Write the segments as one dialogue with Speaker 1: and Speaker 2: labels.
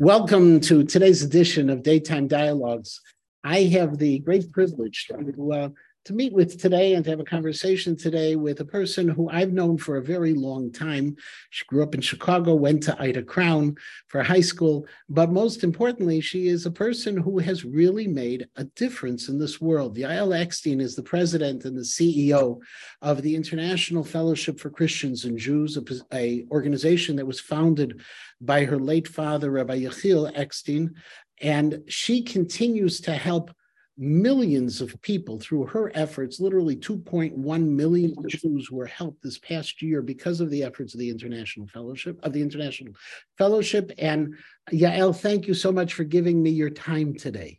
Speaker 1: Welcome to today's edition of Daytime Dialogues. I have the great privilege to, uh, to meet with today and to have a conversation today with a person who I've known for a very long time. She grew up in Chicago, went to Ida Crown for high school, but most importantly, she is a person who has really made a difference in this world. Yael Eckstein is the president and the CEO of the International Fellowship for Christians and Jews, a, a organization that was founded by her late father, Rabbi Yechiel Eckstein, and she continues to help millions of people through her efforts. Literally 2.1 million Jews were helped this past year because of the efforts of the International Fellowship of the International Fellowship. And Yael, thank you so much for giving me your time today.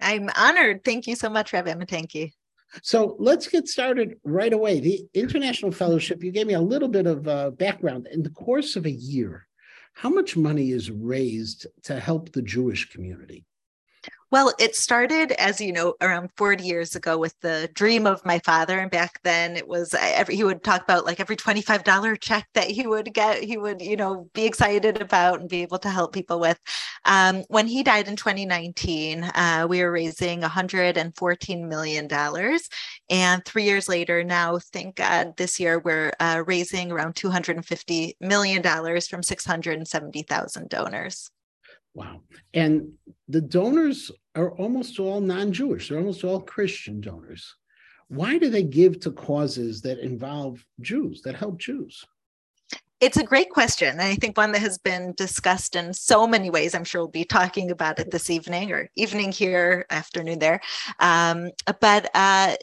Speaker 2: I'm honored. Thank you so much, Rabbi Matanki.
Speaker 1: So let's get started right away. The International Fellowship, you gave me a little bit of uh, background. In the course of a year, how much money is raised to help the Jewish community?
Speaker 2: Well, it started, as you know, around 40 years ago with the dream of my father. And back then it was every, he would talk about like every $25 check that he would get, he would, you know, be excited about and be able to help people with. Um, when he died in 2019, uh, we were raising $114 million. And three years later, now, thank God, this year we're uh, raising around $250 million from 670,000 donors.
Speaker 1: Wow. And the donors are almost all non Jewish, they're almost all Christian donors. Why do they give to causes that involve Jews, that help Jews?
Speaker 2: It's a great question. And I think one that has been discussed in so many ways. I'm sure we'll be talking about it this evening or evening here, afternoon there. Um, but uh,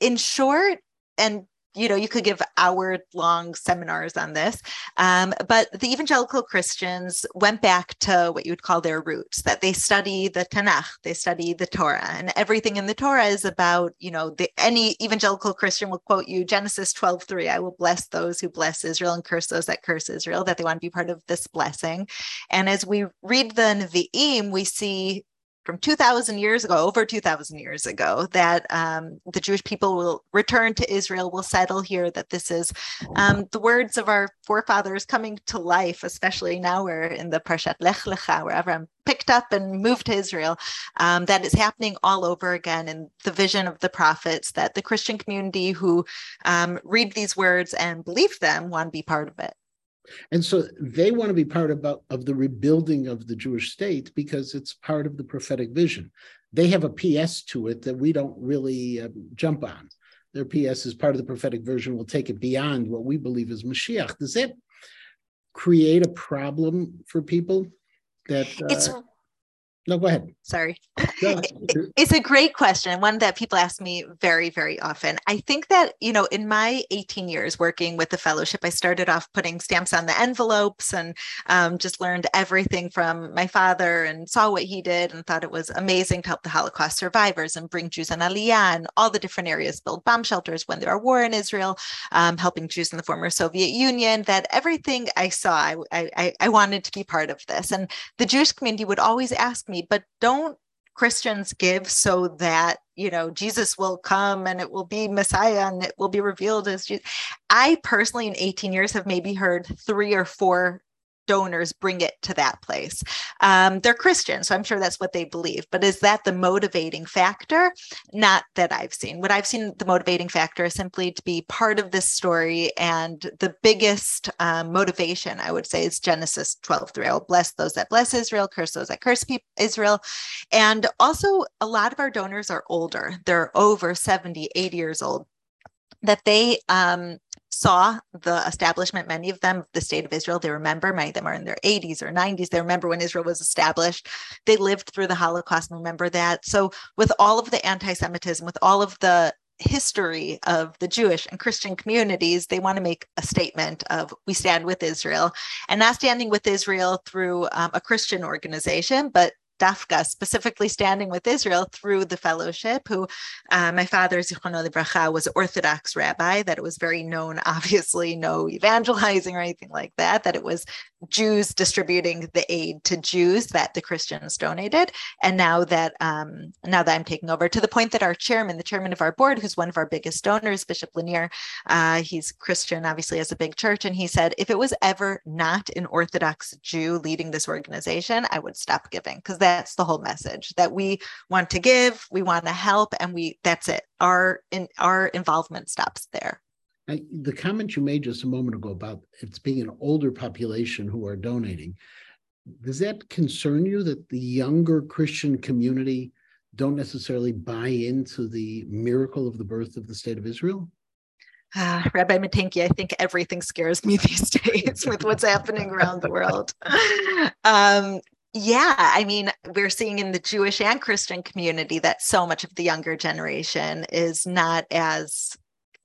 Speaker 2: in short, and you know, you could give hour long seminars on this. Um, but the evangelical Christians went back to what you would call their roots, that they study the Tanakh, they study the Torah, and everything in the Torah is about, you know, the, any evangelical Christian will quote you Genesis 12, 3, I will bless those who bless Israel and curse those that curse Israel, that they want to be part of this blessing. And as we read the Nevi'im, we see from 2000 years ago over 2000 years ago that um, the jewish people will return to israel will settle here that this is um, the words of our forefathers coming to life especially now we're in the parshat lech lecha where Abraham picked up and moved to israel um, that is happening all over again in the vision of the prophets that the christian community who um, read these words and believe them want to be part of it
Speaker 1: and so they want to be part of, of the rebuilding of the Jewish state because it's part of the prophetic vision. They have a PS to it that we don't really uh, jump on. Their PS is part of the prophetic version. will take it beyond what we believe is Mashiach. Does that create a problem for people? That uh,
Speaker 2: it's
Speaker 1: no, go ahead.
Speaker 2: Sorry. it's a great question, one that people ask me very, very often. I think that, you know, in my 18 years working with the fellowship, I started off putting stamps on the envelopes and um, just learned everything from my father and saw what he did and thought it was amazing to help the Holocaust survivors and bring Jews in Aliyah and all the different areas, build bomb shelters when there are war in Israel, um, helping Jews in the former Soviet Union, that everything I saw, I, I, I wanted to be part of this. And the Jewish community would always ask me, me, but don't Christians give so that you know Jesus will come and it will be Messiah and it will be revealed as Jesus. I personally in 18 years have maybe heard three or four donors bring it to that place. Um, they're Christian, so I'm sure that's what they believe. But is that the motivating factor? Not that I've seen. What I've seen, the motivating factor is simply to be part of this story. And the biggest um, motivation, I would say, is Genesis 12 3. I'll bless those that bless Israel, curse those that curse people, Israel. And also, a lot of our donors are older, they're over 70, 80 years old that they um, saw the establishment, many of them, the state of Israel, they remember, many of them are in their 80s or 90s. They remember when Israel was established. They lived through the Holocaust and remember that. So, with all of the anti Semitism, with all of the history of the Jewish and Christian communities, they want to make a statement of we stand with Israel and not standing with Israel through um, a Christian organization, but Dafka, specifically standing with Israel through the fellowship, who uh, my father, Zichrono Livracha, was an Orthodox rabbi, that it was very known, obviously, no evangelizing or anything like that, that it was Jews distributing the aid to Jews that the Christians donated. And now that um, now that I'm taking over, to the point that our chairman, the chairman of our board, who's one of our biggest donors, Bishop Lanier, uh, he's Christian, obviously, has a big church, and he said, if it was ever not an Orthodox Jew leading this organization, I would stop giving because that's the whole message that we want to give, we want to help, and we that's it. Our in our involvement stops there.
Speaker 1: I, the comment you made just a moment ago about it's being an older population who are donating, does that concern you that the younger Christian community don't necessarily buy into the miracle of the birth of the state of Israel?
Speaker 2: Uh, Rabbi Matinki, I think everything scares me these days with what's happening around the world. Um, yeah, I mean, we're seeing in the Jewish and Christian community that so much of the younger generation is not as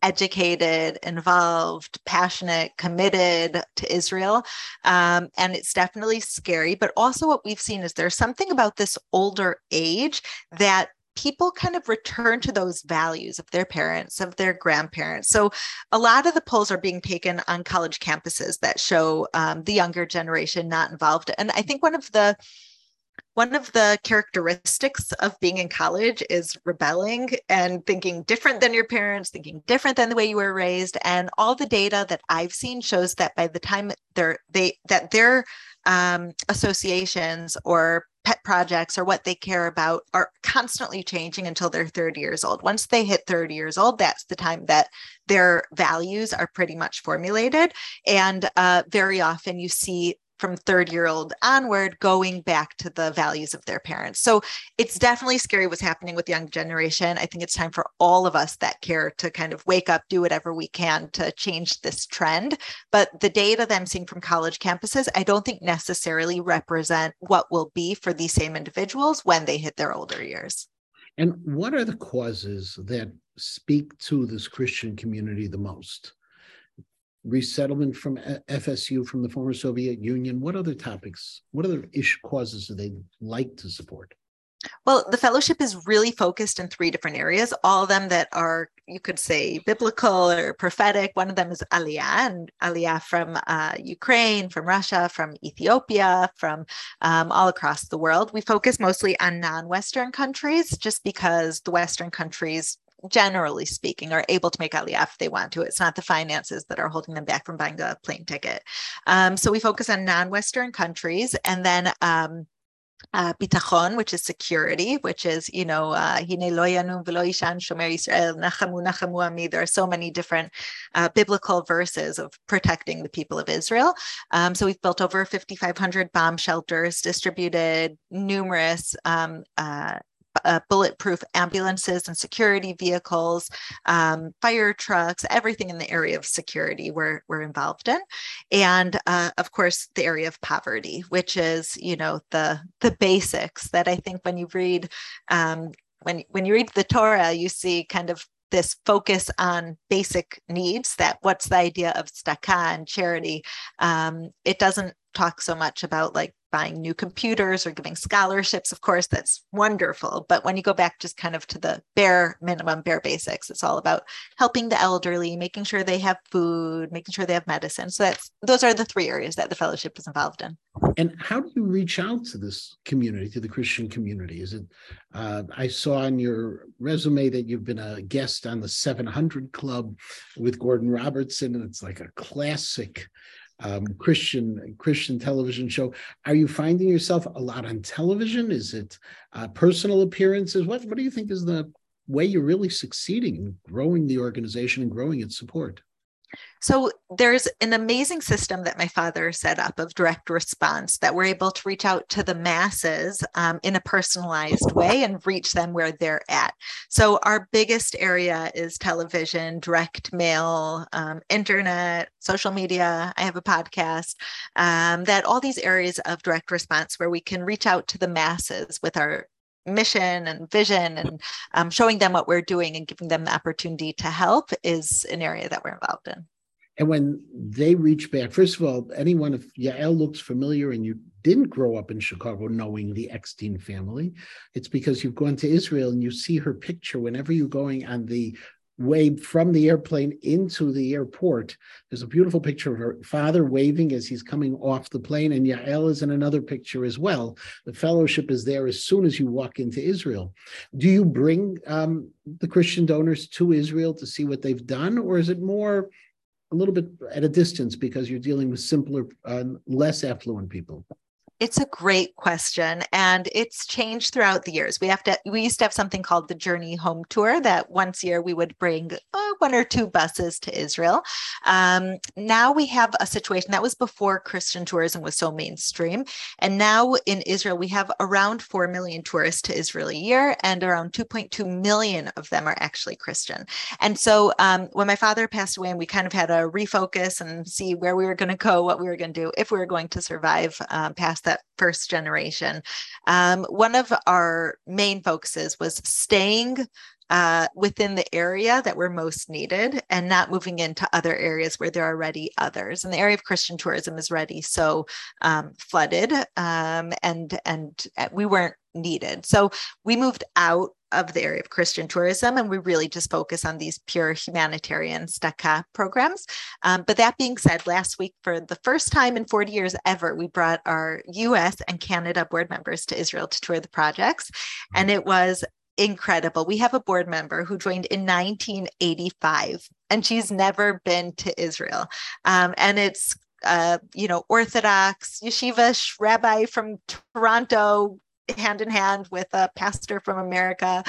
Speaker 2: educated, involved, passionate, committed to Israel. Um, and it's definitely scary. But also, what we've seen is there's something about this older age that people kind of return to those values of their parents, of their grandparents. So, a lot of the polls are being taken on college campuses that show um, the younger generation not involved. And I think one of the one of the characteristics of being in college is rebelling and thinking different than your parents, thinking different than the way you were raised. And all the data that I've seen shows that by the time they're they that their um, associations or pet projects or what they care about are constantly changing until they're 30 years old. Once they hit 30 years old, that's the time that their values are pretty much formulated. And uh, very often you see from third year old onward going back to the values of their parents. So it's definitely scary what's happening with young generation. I think it's time for all of us that care to kind of wake up, do whatever we can to change this trend. But the data that I'm seeing from college campuses, I don't think necessarily represent what will be for these same individuals when they hit their older years.
Speaker 1: And what are the causes that speak to this Christian community the most? Resettlement from FSU from the former Soviet Union? What other topics, what other ish causes do they like to support?
Speaker 2: Well, the fellowship is really focused in three different areas, all of them that are, you could say, biblical or prophetic. One of them is Aliyah, and Aliyah from uh, Ukraine, from Russia, from Ethiopia, from um, all across the world. We focus mostly on non Western countries just because the Western countries generally speaking, are able to make Aliyah if they want to. It's not the finances that are holding them back from buying a plane ticket. Um, so we focus on non-Western countries, and then um, uh, bitachon, which is security, which is, you know, uh, there are so many different uh, biblical verses of protecting the people of Israel. Um, so we've built over 5,500 bomb shelters, distributed numerous um, uh, uh, bulletproof ambulances and security vehicles, um, fire trucks, everything in the area of security we're, we're involved in. And uh, of course, the area of poverty, which is, you know, the, the basics that I think when you read, um, when, when you read the Torah, you see kind of this focus on basic needs that what's the idea of tzedakah and charity um, it doesn't talk so much about like buying new computers or giving scholarships, of course, that's wonderful. But when you go back just kind of to the bare minimum, bare basics, it's all about helping the elderly, making sure they have food, making sure they have medicine. So that's those are the three areas that the fellowship is involved in.
Speaker 1: And how do you reach out to this community, to the Christian community? Is it? Uh, I saw on your resume that you've been a guest on the 700 Club with Gordon Robertson, and it's like a classic um, Christian Christian television show. Are you finding yourself a lot on television? Is it uh, personal appearances? What What do you think is the way you're really succeeding in growing the organization and growing its support?
Speaker 2: So there's an amazing system that my father set up of direct response that we're able to reach out to the masses um, in a personalized way and reach them where they're at. So our biggest area is television, direct mail, um, internet, social media. I have a podcast um, that all these areas of direct response where we can reach out to the masses with our mission and vision and um, showing them what we're doing and giving them the opportunity to help is an area that we're involved in.
Speaker 1: And when they reach back, first of all, anyone, if Yael looks familiar and you didn't grow up in Chicago knowing the Eckstein family. It's because you've gone to Israel and you see her picture whenever you're going on the way from the airplane into the airport. There's a beautiful picture of her father waving as he's coming off the plane, and Yael is in another picture as well. The fellowship is there as soon as you walk into Israel. Do you bring um, the Christian donors to Israel to see what they've done, or is it more a little bit at a distance because you're dealing with simpler, uh, less affluent people?
Speaker 2: It's a great question, and it's changed throughout the years. We have to. We used to have something called the Journey Home Tour that once a year we would bring uh, one or two buses to Israel. Um, now we have a situation that was before Christian tourism was so mainstream, and now in Israel we have around four million tourists to Israel a year, and around 2.2 million of them are actually Christian. And so um, when my father passed away, and we kind of had to refocus and see where we were going to go, what we were going to do, if we were going to survive um, past that that first generation. Um, one of our main focuses was staying uh, within the area that we're most needed and not moving into other areas where there are already others. And the area of Christian tourism is already so um, flooded um, and, and uh, we weren't needed. So we moved out of the area of Christian tourism, and we really just focus on these pure humanitarian tzedakah programs. Um, but that being said, last week, for the first time in 40 years ever, we brought our US and Canada board members to Israel to tour the projects. And it was incredible. We have a board member who joined in 1985, and she's never been to Israel. Um, and it's uh, you know, Orthodox yeshiva rabbi from Toronto, hand in hand with a pastor from America,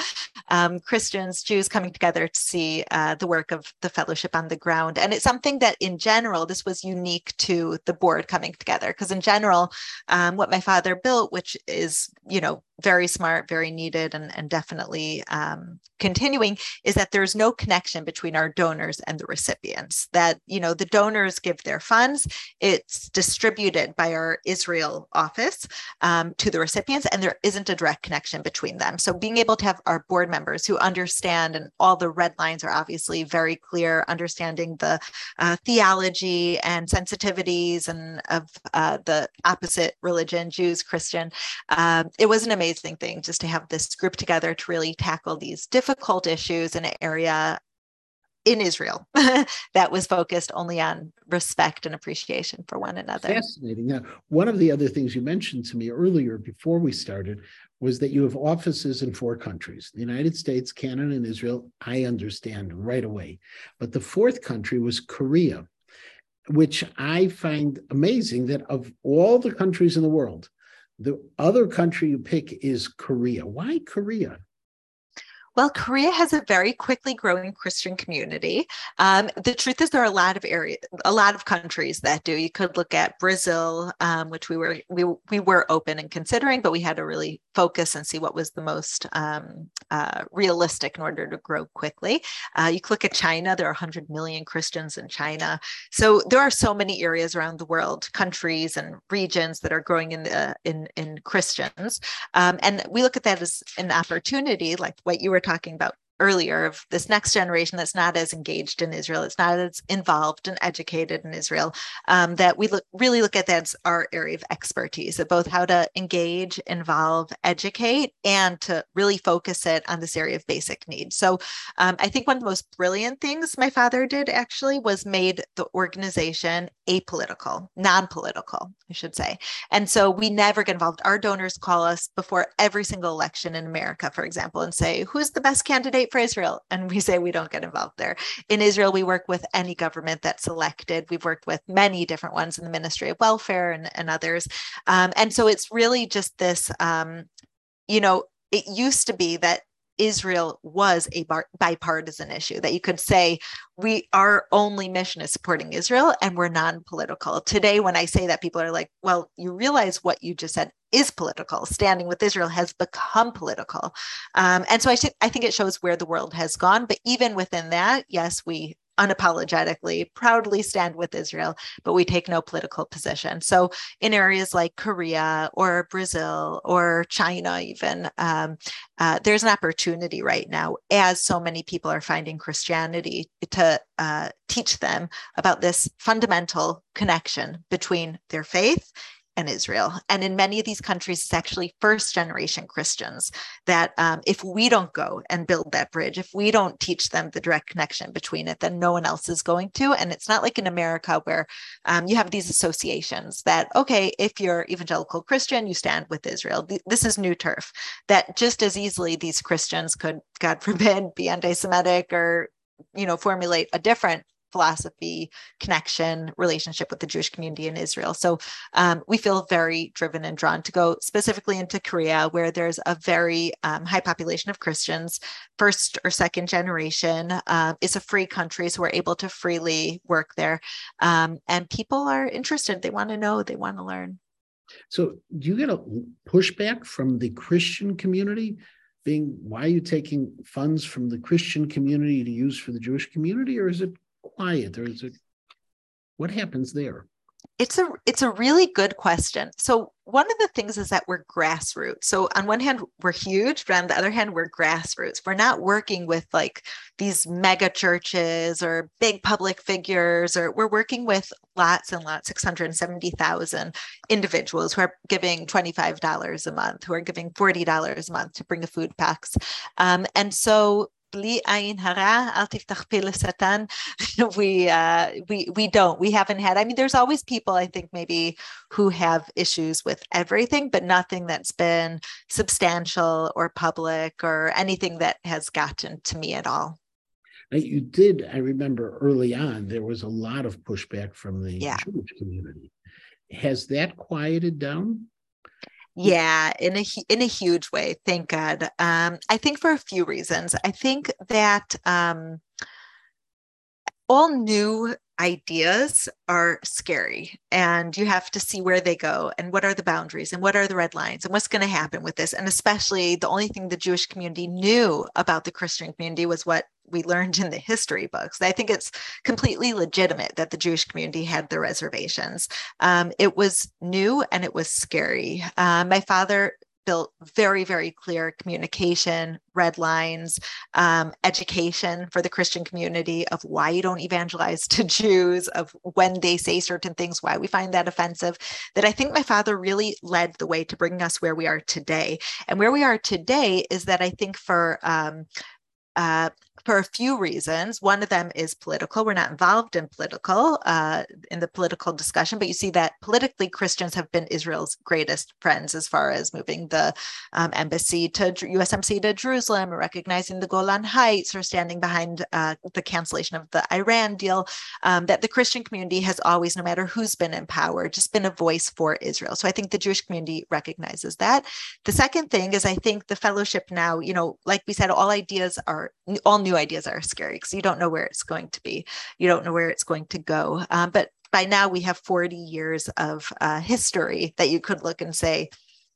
Speaker 2: um, Christians, Jews coming together to see uh, the work of the fellowship on the ground. And it's something that, in general, this was unique to the board coming together because, in general, um, what my father built, which is you know very smart, very needed, and, and definitely um, continuing, is that there's no connection between our donors and the recipients. That you know the donors give their funds, it's distributed by our Israel office um, to the recipients, and there isn't a direct connection between them. So being able to have our board members who understand, and all the red lines are obviously very clear, understanding the uh, theology and sensitivities and of uh, the opposite religion, Jews, Christian. Um, it was an amazing thing just to have this group together to really tackle these difficult issues in an area in Israel that was focused only on respect and appreciation for one another.
Speaker 1: Fascinating. Now, one of the other things you mentioned to me earlier before we started was that you have offices in four countries the United States, Canada, and Israel. I understand right away. But the fourth country was Korea, which I find amazing that of all the countries in the world, the other country you pick is Korea. Why Korea?
Speaker 2: Well, Korea has a very quickly growing Christian community. Um, the truth is, there are a lot of areas, a lot of countries that do. You could look at Brazil, um, which we were we we were open and considering, but we had to really focus and see what was the most um, uh, realistic in order to grow quickly. Uh, you look at China; there are 100 million Christians in China. So there are so many areas around the world, countries and regions that are growing in the in in Christians, um, and we look at that as an opportunity, like what you were talking about earlier of this next generation that's not as engaged in Israel, it's not as involved and educated in Israel, um, that we look, really look at that as our area of expertise of both how to engage, involve, educate, and to really focus it on this area of basic needs. So um, I think one of the most brilliant things my father did actually was made the organization apolitical, non-political, I should say. And so we never get involved. Our donors call us before every single election in America, for example, and say, who's the best candidate for Israel? And we say we don't get involved there. In Israel, we work with any government that's elected. We've worked with many different ones in the Ministry of Welfare and, and others. Um, and so it's really just this, um, you know, it used to be that Israel was a bar- bipartisan issue that you could say we our only mission is supporting Israel and we're non-political. Today when I say that people are like, well, you realize what you just said is political. Standing with Israel has become political. Um, and so I, I think it shows where the world has gone. But even within that, yes, we unapologetically, proudly stand with Israel, but we take no political position. So, in areas like Korea or Brazil or China, even, um, uh, there's an opportunity right now, as so many people are finding Christianity, to uh, teach them about this fundamental connection between their faith and Israel. And in many of these countries, it's actually first generation Christians that um, if we don't go and build that bridge, if we don't teach them the direct connection between it, then no one else is going to. And it's not like in America where um, you have these associations that, okay, if you're evangelical Christian, you stand with Israel. This is new turf that just as easily these Christians could, God forbid, be anti Semitic or you know formulate a different philosophy, connection, relationship with the Jewish community in Israel. So um, we feel very driven and drawn to go specifically into Korea, where there's a very um, high population of Christians, first or second generation. Uh, it's a free country, so we're able to freely work there. Um, and people are interested, they want to know, they want to learn.
Speaker 1: So do you get a pushback from the Christian community? Being why are you taking funds from the Christian community to use for the Jewish community, or is it quiet. Or is it what happens there?
Speaker 2: It's a it's a really good question. So one of the things is that we're grassroots. So on one hand we're huge but on the other hand we're grassroots. We're not working with like these mega churches or big public figures or we're working with lots and lots 670000 individuals who are giving $25 a month who are giving $40 a month to bring a food packs um, and so we uh, we we don't we haven't had i mean there's always people i think maybe who have issues with everything but nothing that's been substantial or public or anything that has gotten to me at all.
Speaker 1: You did i remember early on there was a lot of pushback from the
Speaker 2: yeah.
Speaker 1: jewish community. Has that quieted down
Speaker 2: yeah, in a in a huge way. Thank God. Um, I think for a few reasons. I think that um, all new ideas are scary and you have to see where they go and what are the boundaries and what are the red lines and what's going to happen with this and especially the only thing the jewish community knew about the christian community was what we learned in the history books. I think it's completely legitimate that the jewish community had their reservations. Um, it was new and it was scary. Uh, my father built very, very clear communication, red lines, um, education for the Christian community of why you don't evangelize to Jews, of when they say certain things, why we find that offensive. That I think my father really led the way to bringing us where we are today. And where we are today is that I think for um, uh, for a few reasons. One of them is political. We're not involved in political uh, in the political discussion, but you see that politically Christians have been Israel's greatest friends as far as moving the um, embassy to USMC to Jerusalem, or recognizing the Golan Heights, or standing behind uh, the cancellation of the Iran deal. Um, that the Christian community has always, no matter who's been in power, just been a voice for Israel. So I think the Jewish community recognizes that. The second thing is I think the fellowship now, you know, like we said, all ideas are all new ideas are scary because you don't know where it's going to be. You don't know where it's going to go. Um, but by now we have 40 years of uh, history that you could look and say,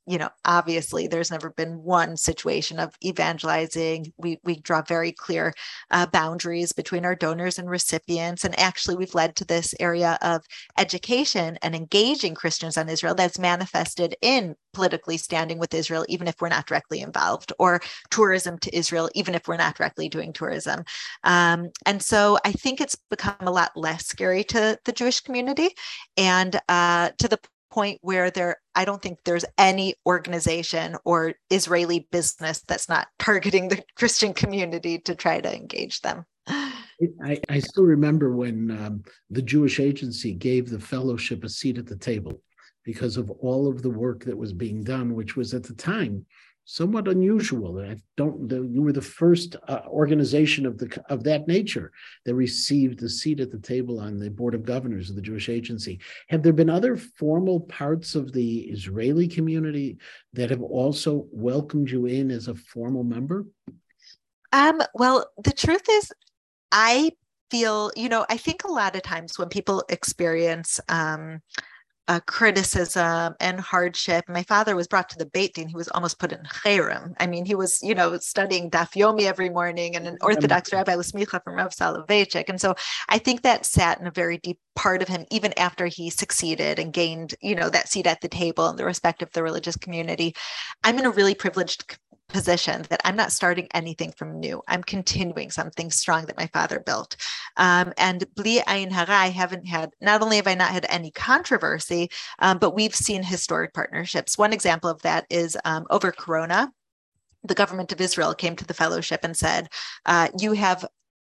Speaker 2: you know, obviously there's never been one situation of evangelizing. We, we draw very clear uh, boundaries between our donors and recipients. And actually, we've led to this area of education and engaging Christians on Israel that's manifested in politically standing with Israel, even if we're not directly involved, or tourism to Israel, even if we're not directly doing tourism. Um, and so I think it's become a lot less scary to the Jewish community and uh, to the point where there i don't think there's any organization or israeli business that's not targeting the christian community to try to engage them.
Speaker 1: I, I still remember when um, the jewish agency gave the fellowship a seat at the table because of all of the work that was being done which was at the time somewhat unusual. I don't. The, you were the first uh, organization of the of that nature that received a seat at the table on the board of governors of the Jewish Agency. Have there been other formal parts of the Israeli community that have also welcomed you in as a formal member?
Speaker 2: Um, well, the truth is, I feel you know I think a lot of times when people experience um, uh, criticism and hardship. My father was brought to the Beit Din. He was almost put in cherem. I mean, he was, you know, studying Daf Yomi every morning and an Orthodox rabbi was Smicha from Rav Soloveitchik. And so I think that sat in a very deep part of him, even after he succeeded and gained, you know, that seat at the table and the respect of the religious community. I'm in a really privileged position that I'm not starting anything from new. I'm continuing something strong that my father built. Um, and Bli Ayin Hara, I haven't had, not only have I not had any controversy, um, but we've seen historic partnerships. One example of that is um, over Corona. The government of Israel came to the fellowship and said, uh, You have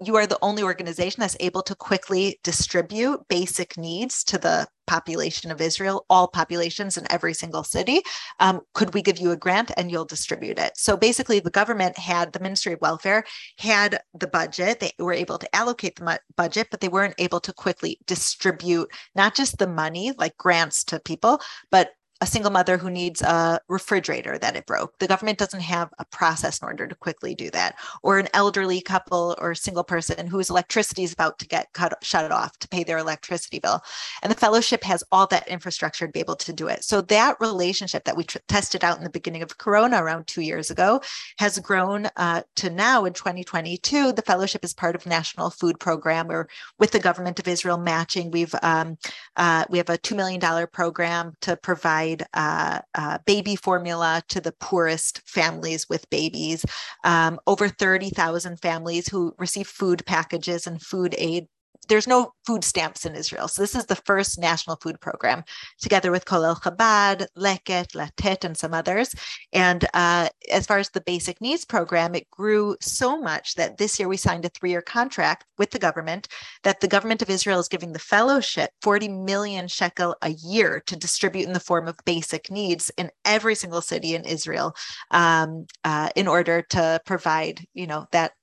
Speaker 2: you are the only organization that's able to quickly distribute basic needs to the population of Israel, all populations in every single city. Um, could we give you a grant and you'll distribute it? So basically, the government had the Ministry of Welfare had the budget. They were able to allocate the budget, but they weren't able to quickly distribute not just the money, like grants to people, but a single mother who needs a refrigerator that it broke. The government doesn't have a process in order to quickly do that. Or an elderly couple or single person whose electricity is about to get cut shut off to pay their electricity bill. And the fellowship has all that infrastructure to be able to do it. So that relationship that we tested out in the beginning of Corona around two years ago has grown uh, to now in 2022. The fellowship is part of National Food Program or with the government of Israel matching. We've um, uh, we have a $2 million program to provide provide uh, uh, baby formula to the poorest families with babies. Um, over 30,000 families who receive food packages and food aid there's no food stamps in Israel. So this is the first national food program, together with Kolel Chabad, Leket, Latet, and some others. And uh, as far as the basic needs program, it grew so much that this year we signed a three-year contract with the government that the government of Israel is giving the fellowship 40 million shekel a year to distribute in the form of basic needs in every single city in Israel um, uh, in order to provide, you know, that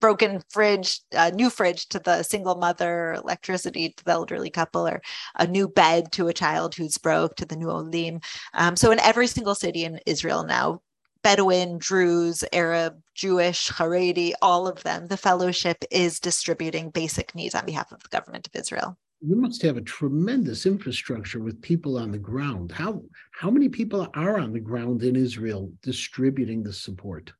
Speaker 2: broken fridge, a new fridge to the single mother, electricity to the elderly couple, or a new bed to a child who's broke to the new olim. Um, so in every single city in Israel now, Bedouin, Druze, Arab, Jewish, Haredi, all of them, the fellowship is distributing basic needs on behalf of the government of Israel.
Speaker 1: You must have a tremendous infrastructure with people on the ground. How how many people are on the ground in Israel distributing the support?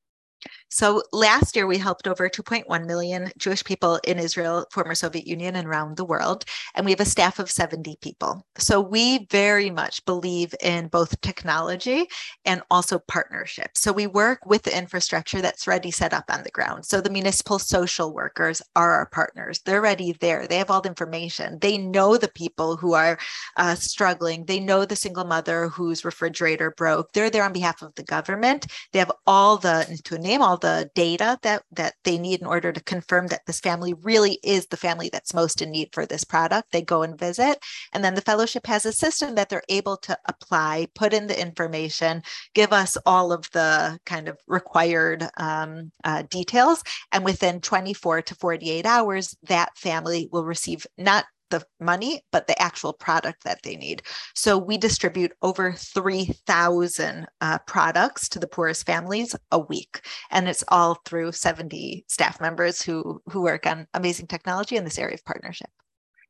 Speaker 2: So last year, we helped over 2.1 million Jewish people in Israel, former Soviet Union, and around the world. And we have a staff of 70 people. So we very much believe in both technology and also partnership. So we work with the infrastructure that's already set up on the ground. So the municipal social workers are our partners. They're already there. They have all the information. They know the people who are uh, struggling. They know the single mother whose refrigerator broke. They're there on behalf of the government. They have all the, to name all the data that that they need in order to confirm that this family really is the family that's most in need for this product they go and visit. And then the fellowship has a system that they're able to apply put in the information give us all of the kind of required um, uh, details. And within 24 to 48 hours that family will receive not the money, but the actual product that they need. So we distribute over 3,000 uh, products to the poorest families a week. And it's all through 70 staff members who, who work on amazing technology in this area of partnership.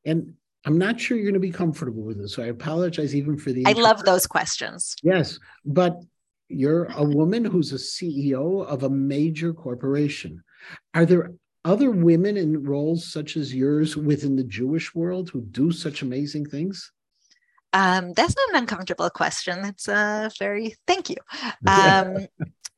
Speaker 1: And I'm not sure you're going to be comfortable with this. So I apologize even for the.
Speaker 2: I love those questions.
Speaker 1: Yes. But you're a woman who's a CEO of a major corporation. Are there other women in roles such as yours within the Jewish world who do such amazing things?
Speaker 2: Um, that's not an uncomfortable question. That's a very thank you. Um,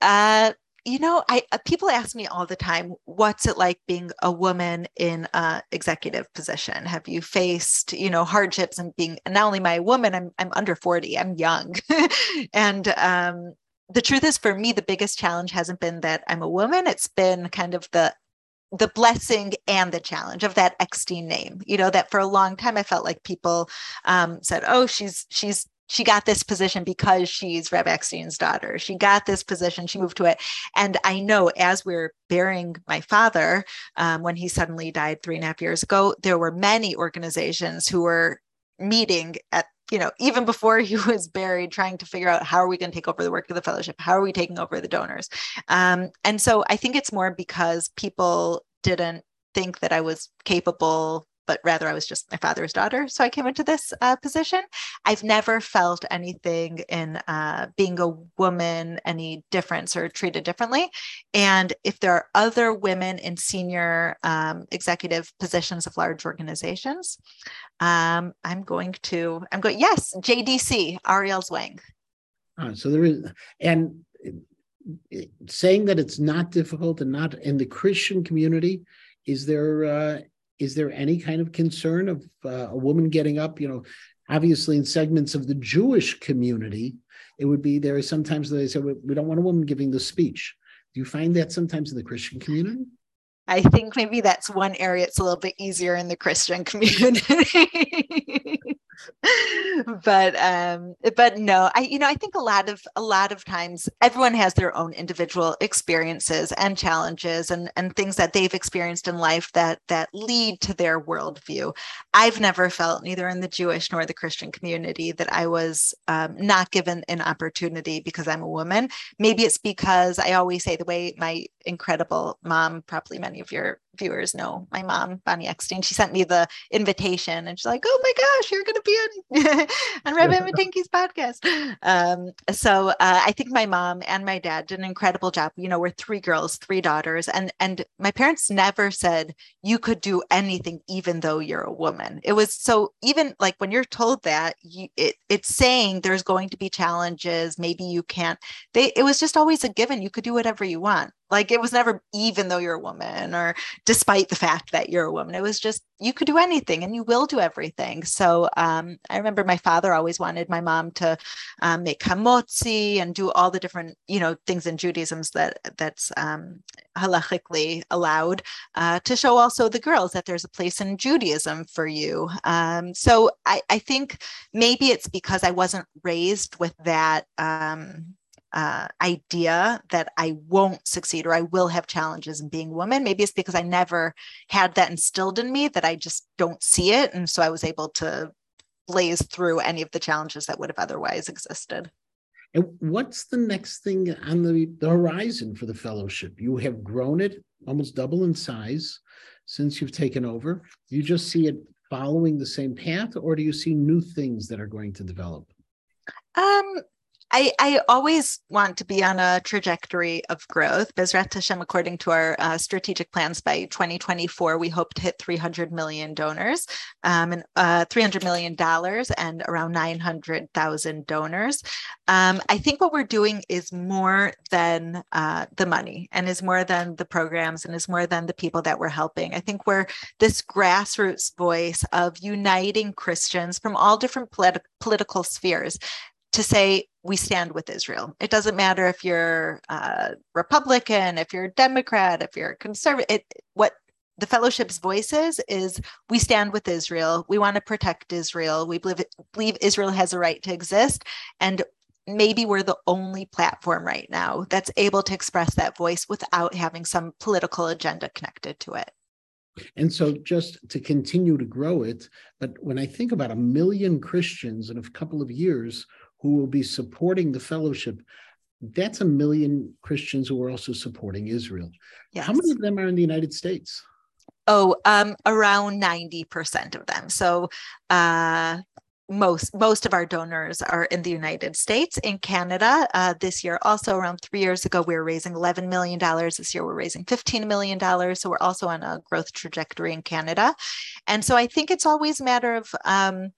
Speaker 2: uh, you know, I uh, people ask me all the time, what's it like being a woman in a executive position? Have you faced, you know, hardships and being not only my woman, I'm I'm under 40, I'm young. and um the truth is for me the biggest challenge hasn't been that i'm a woman it's been kind of the the blessing and the challenge of that Eckstein name. You know, that for a long time I felt like people um, said, oh, she's, she's, she got this position because she's Reb Eckstein's daughter. She got this position, she moved to it. And I know as we're burying my father, um, when he suddenly died three and a half years ago, there were many organizations who were meeting at you know, even before he was buried, trying to figure out how are we going to take over the work of the fellowship? How are we taking over the donors? Um, and so I think it's more because people didn't think that I was capable but rather I was just my father's daughter. So I came into this uh, position. I've never felt anything in uh, being a woman any difference or treated differently. And if there are other women in senior um, executive positions of large organizations, um, I'm going to, I'm going, yes, JDC, Ariel Zwang.
Speaker 1: Uh, so there is, and saying that it's not difficult and not in the Christian community, is there uh, is there any kind of concern of uh, a woman getting up? You know, obviously in segments of the Jewish community, it would be there. Sometimes they say we don't want a woman giving the speech. Do you find that sometimes in the Christian community?
Speaker 2: I think maybe that's one area it's a little bit easier in the Christian community. but um but no i you know i think a lot of a lot of times everyone has their own individual experiences and challenges and and things that they've experienced in life that that lead to their worldview. I've never felt neither in the jewish nor the christian community that i was um, not given an opportunity because i'm a woman. Maybe it's because i always say the way my incredible mom probably many of your viewers know my mom, Bonnie Eckstein. She sent me the invitation and she's like, oh my gosh, you're going to be on, on Rabbi Matinki's podcast. Um, so uh, I think my mom and my dad did an incredible job. You know, we're three girls, three daughters. And, and my parents never said you could do anything, even though you're a woman. It was so even like when you're told that you, it, it's saying there's going to be challenges. Maybe you can't, they, it was just always a given. You could do whatever you want. Like it was never even though you're a woman or despite the fact that you're a woman. It was just you could do anything and you will do everything. So um, I remember my father always wanted my mom to um, make hamotzi and do all the different you know things in Judaism that that's um, halachically allowed uh, to show also the girls that there's a place in Judaism for you. Um, so I, I think maybe it's because I wasn't raised with that um, uh, idea that I won't succeed or I will have challenges in being a woman. Maybe it's because I never had that instilled in me that I just don't see it. And so I was able to blaze through any of the challenges that would have otherwise existed.
Speaker 1: And what's the next thing on the, the horizon for the fellowship? You have grown it almost double in size since you've taken over. Do you just see it following the same path, or do you see new things that are going to develop?
Speaker 2: Um, I, I always want to be on a trajectory of growth. Bezrat Hashem, according to our uh, strategic plans by 2024, we hope to hit 300 million donors um, and uh, 300 million dollars and around 900,000 donors. Um, I think what we're doing is more than uh, the money and is more than the programs and is more than the people that we're helping. I think we're this grassroots voice of uniting Christians from all different polit- political spheres to say we stand with Israel. It doesn't matter if you're a Republican, if you're a Democrat, if you're a conservative. It, what the fellowship's voice is is we stand with Israel. We want to protect Israel. We believe believe Israel has a right to exist, and maybe we're the only platform right now that's able to express that voice without having some political agenda connected to it.
Speaker 1: And so, just to continue to grow it, but when I think about a million Christians in a couple of years who will be supporting the fellowship, that's a million Christians who are also supporting Israel. Yes. How many of them are in the United States?
Speaker 2: Oh, um, around 90% of them. So uh, most most of our donors are in the United States. In Canada, uh, this year, also around three years ago, we were raising $11 million. This year, we're raising $15 million. So we're also on a growth trajectory in Canada. And so I think it's always a matter of um,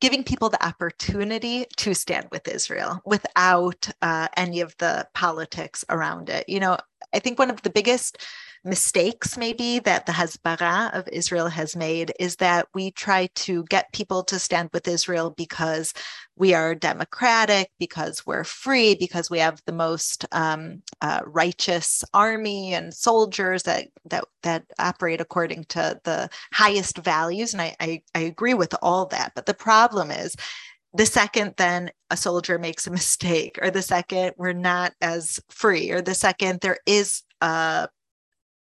Speaker 2: giving people the opportunity to stand with Israel without uh, any of the politics around it. You know, I think one of the biggest mistakes maybe that the Hasbara of Israel has made is that we try to get people to stand with Israel because we are democratic, because we're free, because we have the most um, uh, righteous army and soldiers that that that operate according to the highest values. And I, I, I agree with all that. But the problem is the second then a soldier makes a mistake or the second we're not as free or the second there is a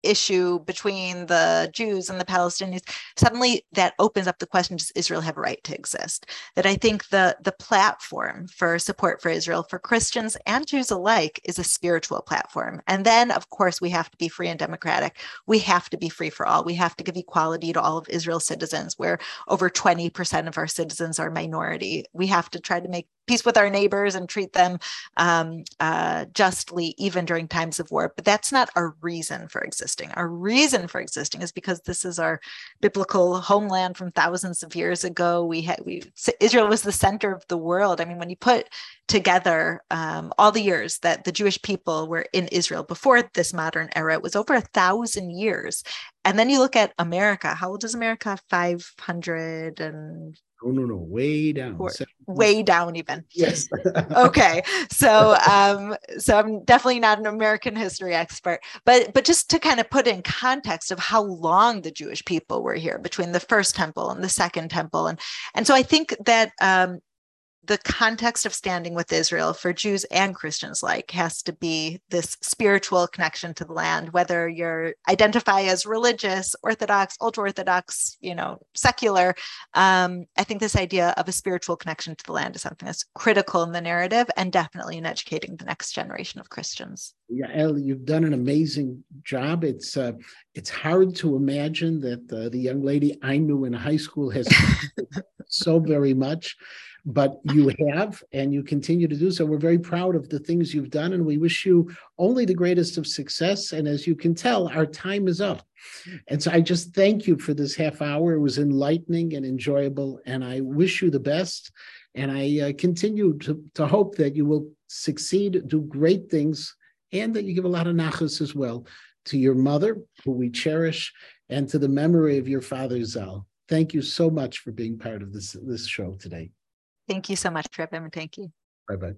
Speaker 2: issue between the Jews and the Palestinians, suddenly that opens up the question: Does Israel have a right to exist? That I think the the platform for support for Israel for Christians and Jews alike is a spiritual platform. And then, of course, we have to be free and democratic. We have to be free for all. We have to give equality to all of Israel's citizens, where over 20% of our citizens are minority. We have to try to make peace with our neighbors and treat them um, uh, justly, even during times of war. But that's not our reason for existing. Our reason for existing is because this is our biblical homeland from thousands of years ago. We had we Israel was the center of the world. I mean, when you put together um, all the years that the Jewish people were in Israel before this modern era, it was over a thousand years. And then you look at America. How old is America? Five hundred and
Speaker 1: Oh no, no, way down.
Speaker 2: way down even.
Speaker 1: Yes.
Speaker 2: okay. So um, so I'm definitely not an American history expert, but but just to kind of put in context of how long the Jewish people were here between the first temple and the second temple. And and so I think that um, the context of standing with Israel for Jews and Christians like has to be this spiritual connection to the land, whether you're identify as religious, Orthodox, ultra Orthodox, you know, secular. Um, I think this idea of a spiritual connection to the land is something that's critical in the narrative and definitely in educating the next generation of Christians.
Speaker 1: Yeah, Ellie, you've done an amazing job. It's uh, it's hard to imagine that uh, the young lady I knew in high school has so very much but you have and you continue to do so. We're very proud of the things you've done and we wish you only the greatest of success. And as you can tell, our time is up. And so I just thank you for this half hour. It was enlightening and enjoyable. And I wish you the best. And I uh, continue to, to hope that you will succeed, do great things, and that you give a lot of nachas as well to your mother, who we cherish, and to the memory of your father, Zal. Thank you so much for being part of this, this show today.
Speaker 2: Thank you so much, Trip, and thank you.
Speaker 1: Bye bye.